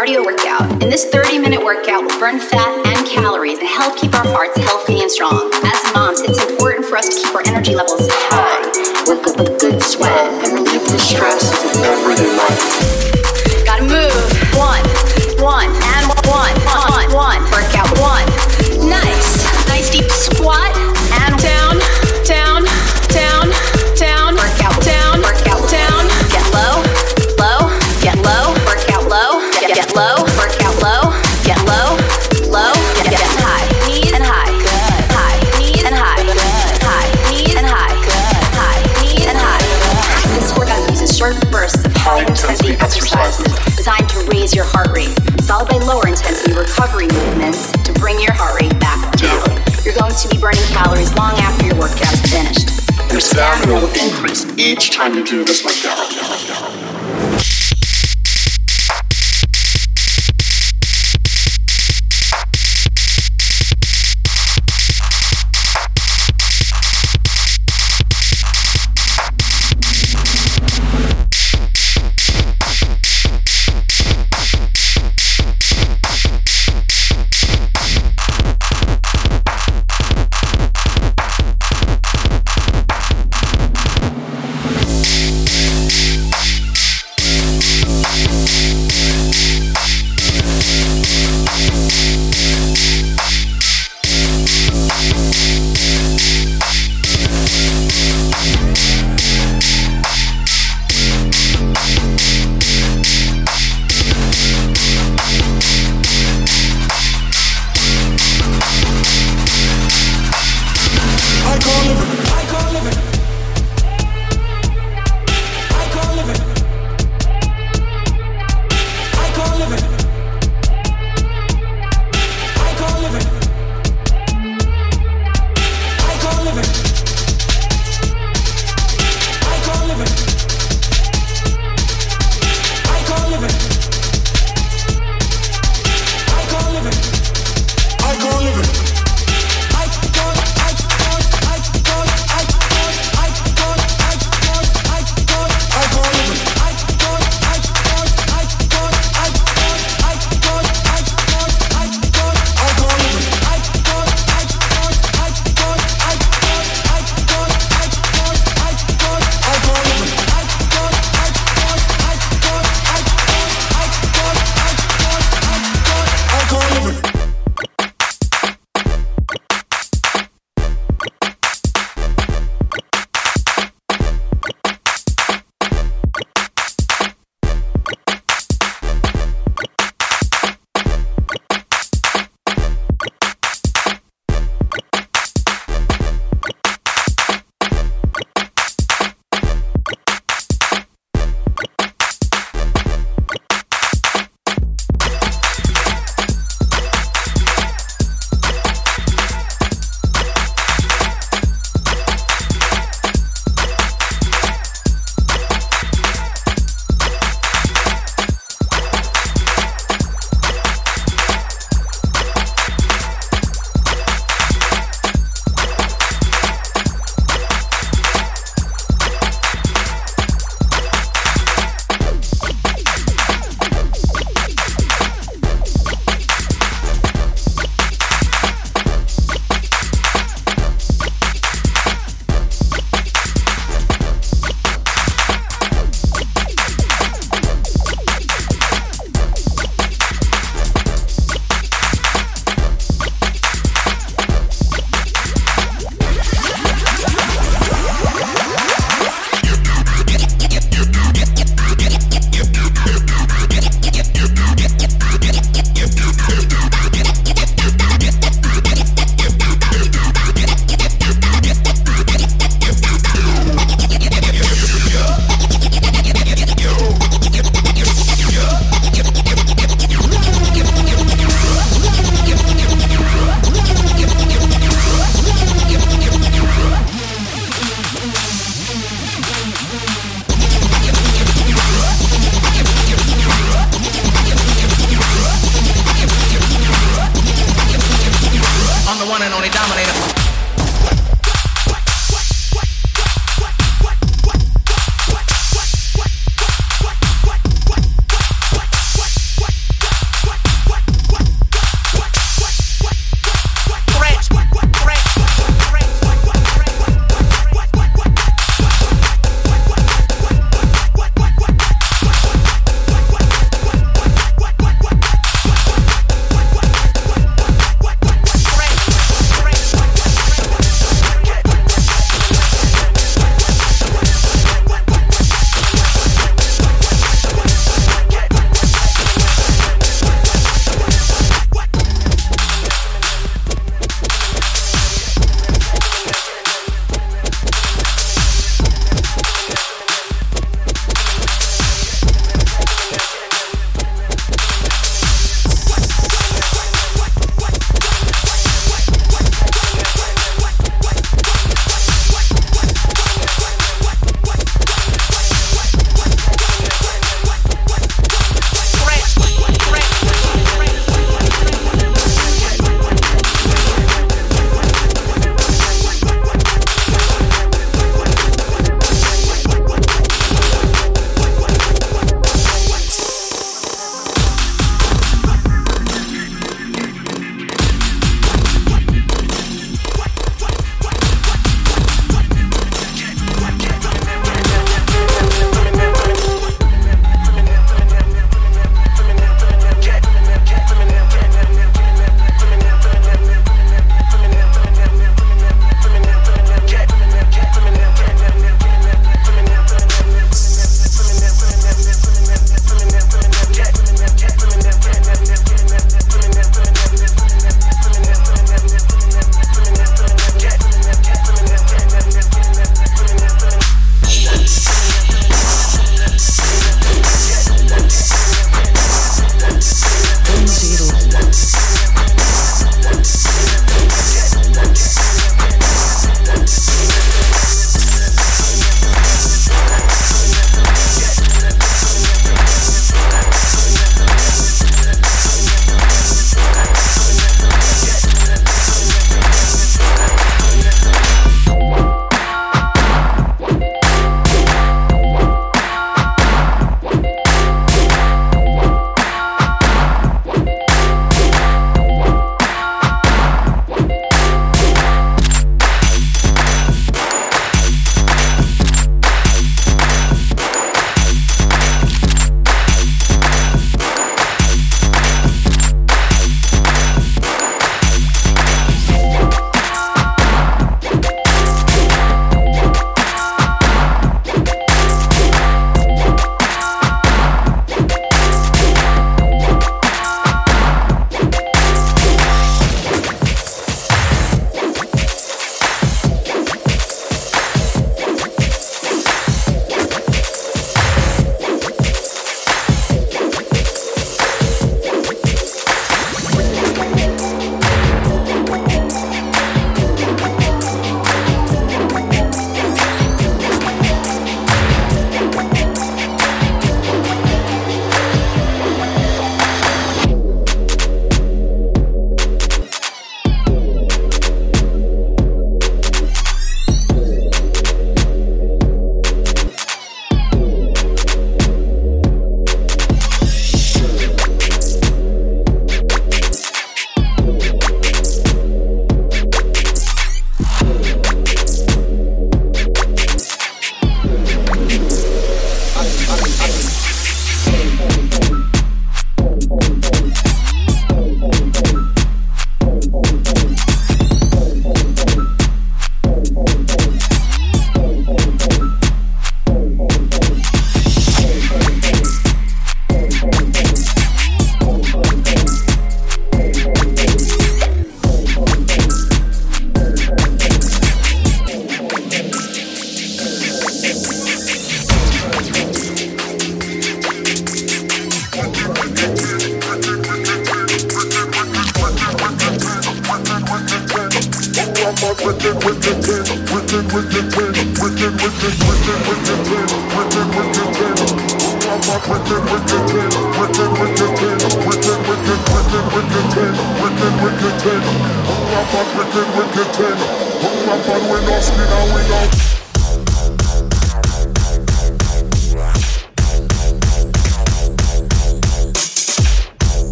cardio workout. In this 30 minute workout, we'll burn fat and calories and help keep our hearts healthy and strong. As moms, it's important for us to keep our energy levels recovery movements to bring your heart rate back down. You're going to be burning calories long after your workout is finished. Your stamina will increase each time you do this workout.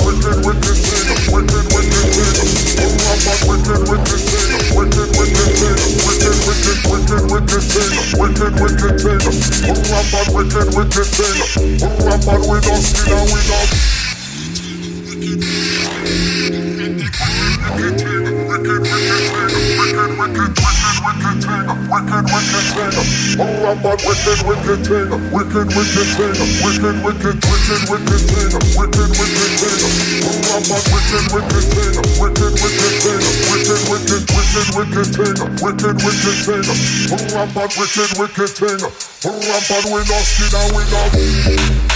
Wicked, with this thing, oh I'm not wicked with this thing. Rampant, we no skin and we no.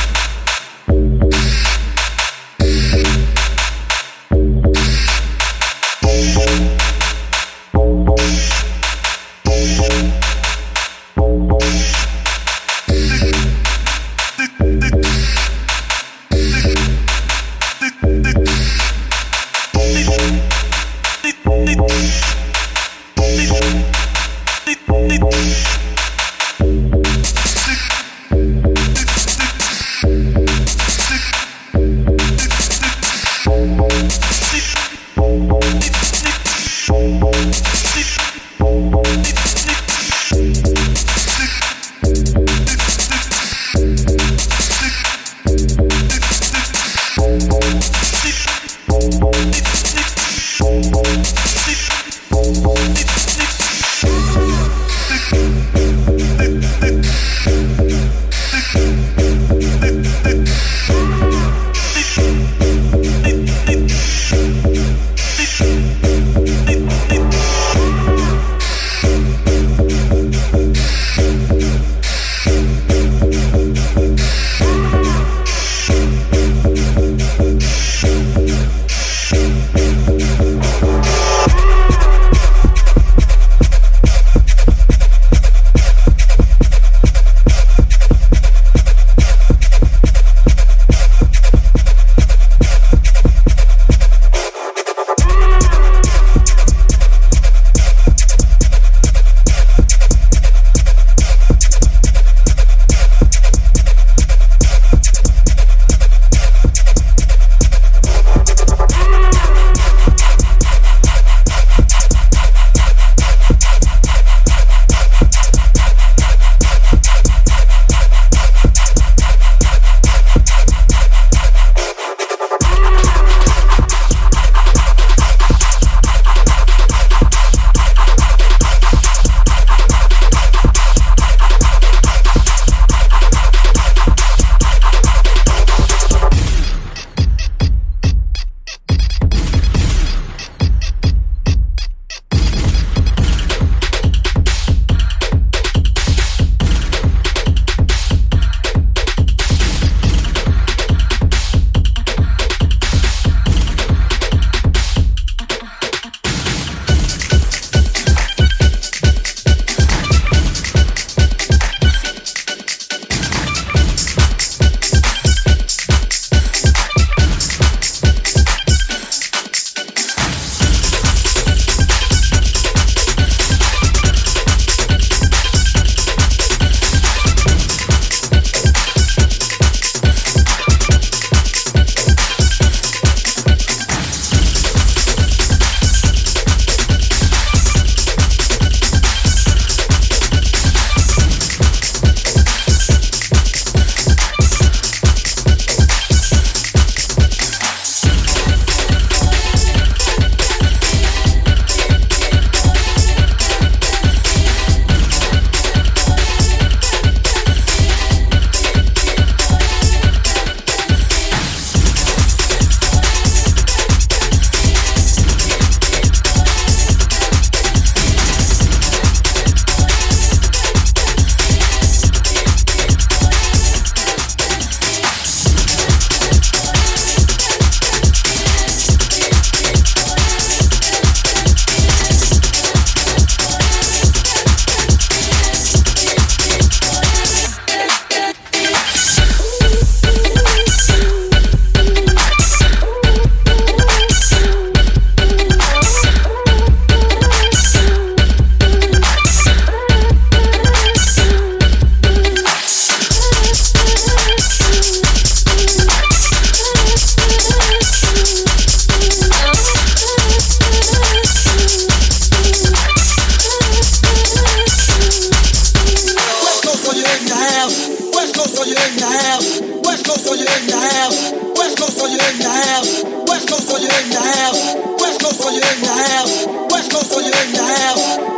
West Coast, are you in the house? West Coast, are you in the house? West Coast, are you in the house? West Coast, are you in?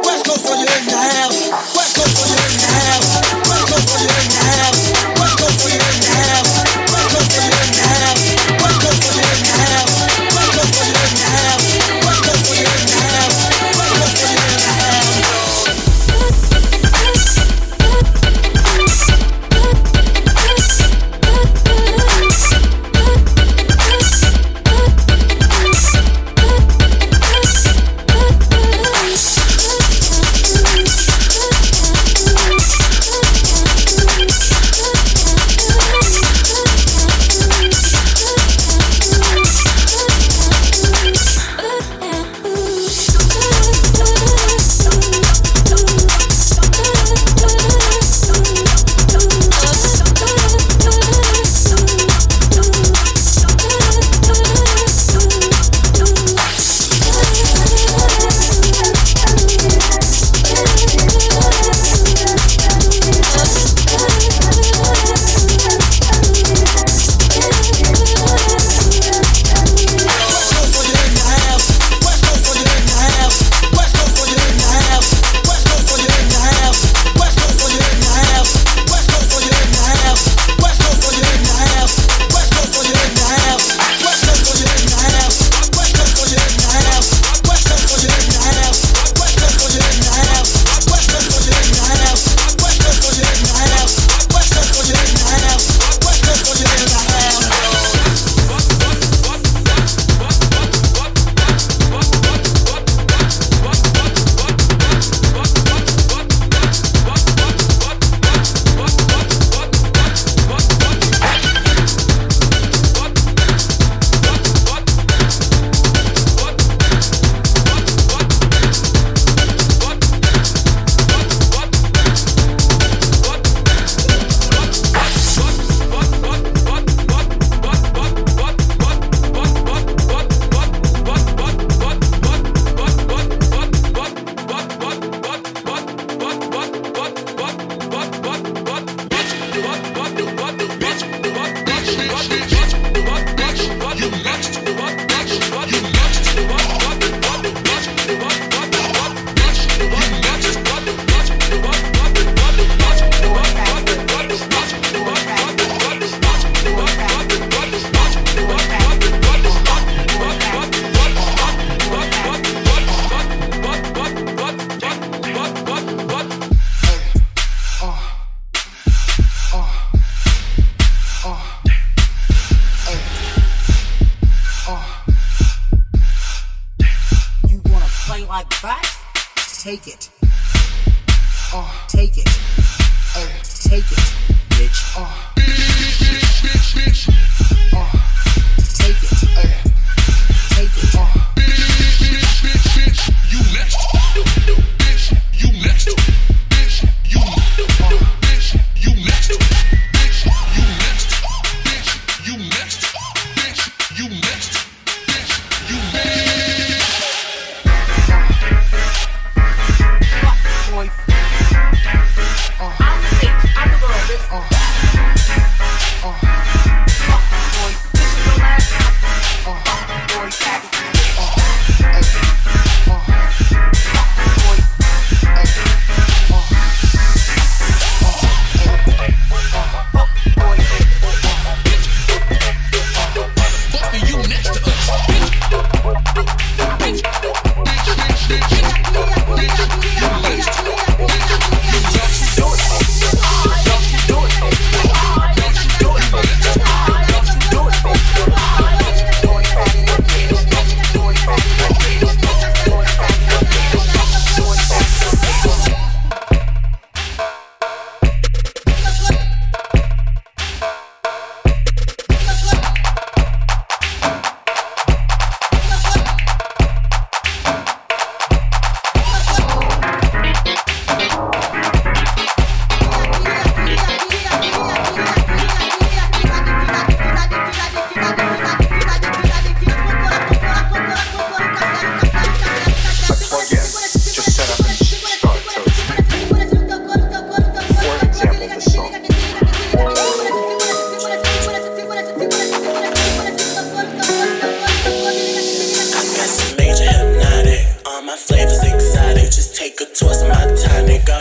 West Coast, are you in the house?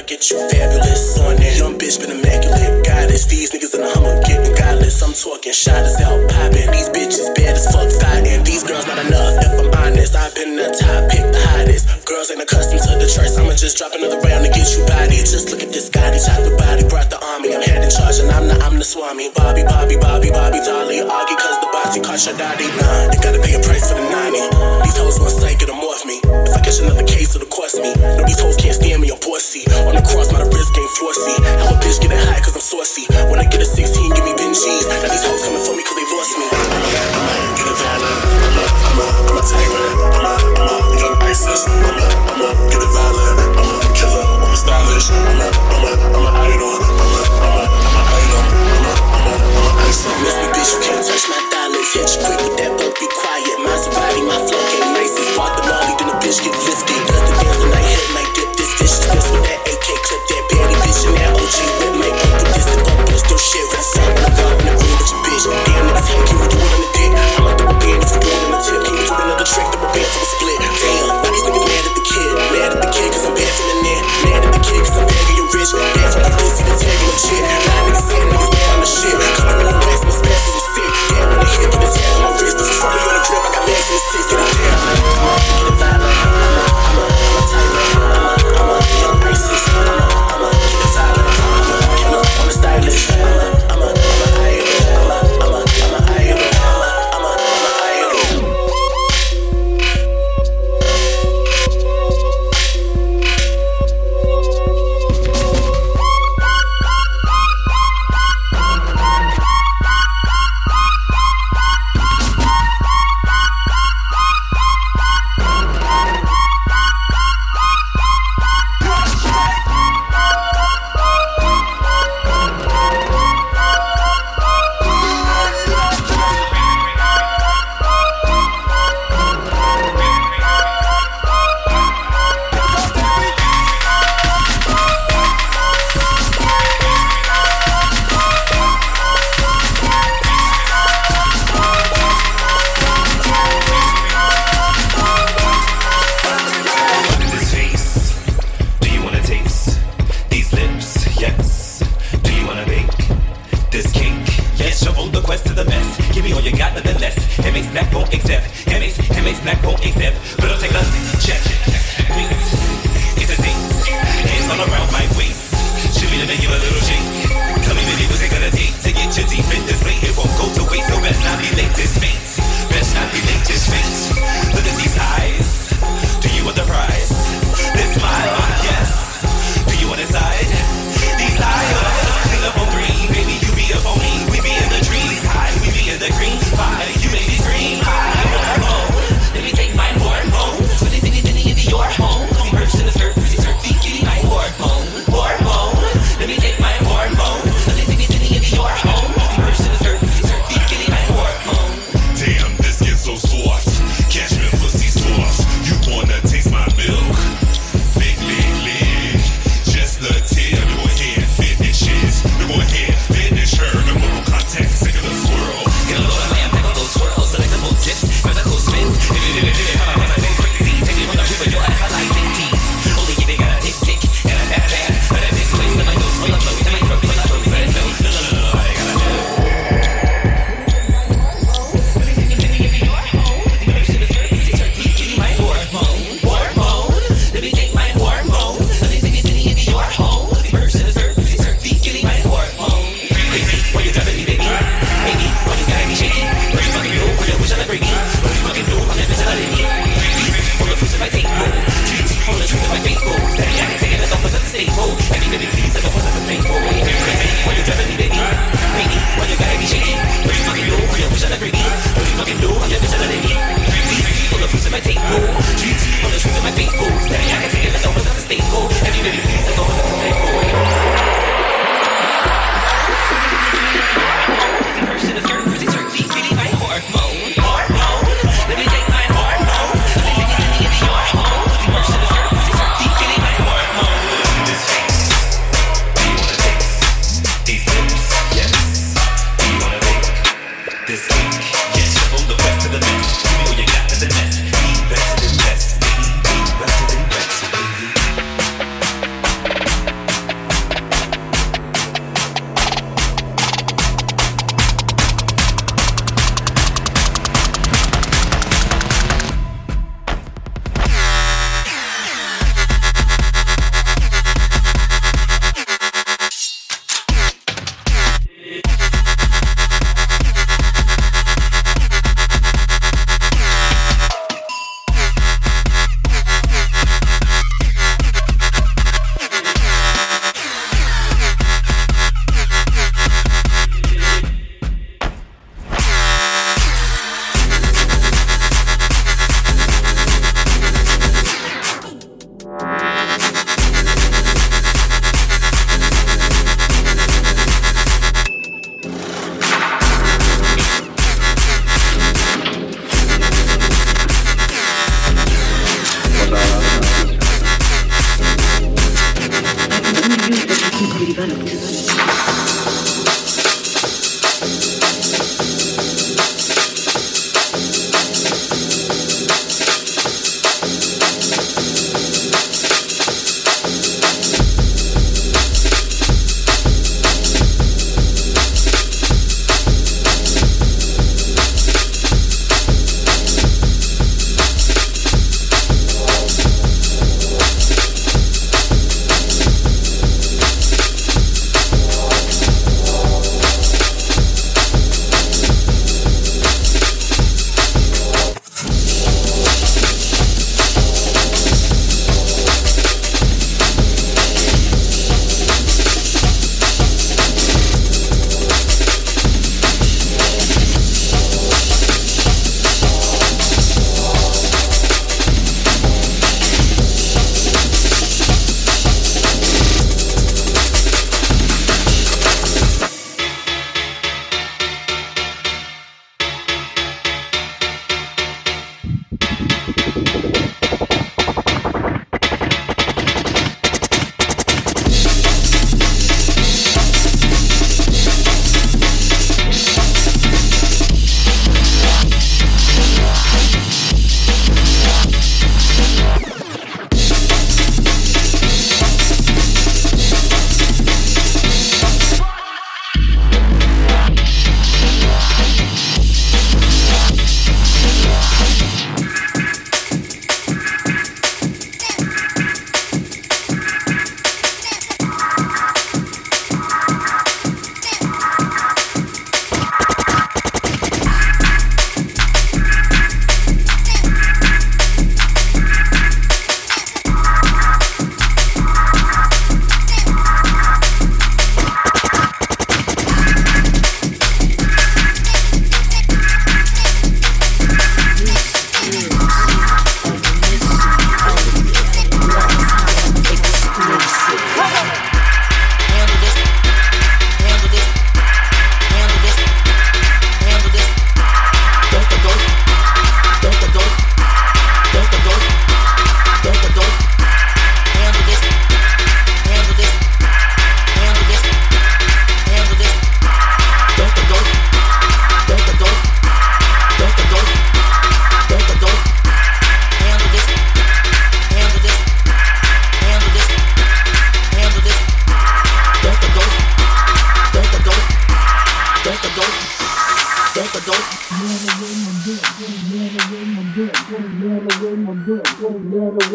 I'll get you fabulous on that. Young bitch been immaculate, goddess. These niggas in the Hummer getting godless. I'm talking shot is out popping. These bitches bad as fuck fighting. These girls not enough. If I'm honest, I've been the top, pick the hottest. Girls ain't accustomed to the choice. I'ma just drop another round to get you body. Just look at this guy, he shot the body, brought the army. I'm head in charge and I'm the I'm the swami. Bobby, Bobby, Bobby, Bobby, Dolly, Augie, cause the bossy caught your daddy. Nah, they gotta pay a price for the 90. These hoes want psych, it'll morph me. If I catch another case, it'll cost me. No, these hoes I'm bossy. On the cross, my wrist game flossy. How a bitch get it high, cause I'm saucy. When I get a 16, give me Benjis. Now these hoes coming for me cause they lost me. I'ma get a valor. I'ma, I'ma, I'ma tyrant. I'ma, I'ma, young ISIS. I'ma, I'ma get a valor. I'ma killer. I'm stylish. I'ma, I'ma, I'm an idol. I'ma, I'ma, I'm an item. I'ma, I'ma, I'm an item. Miss me, bitch, you can't touch my dollars. Hit you quick with that book, be quiet. Maserati, my flow game nice. Bought the molly, then the bitch get lifted. Does the dance when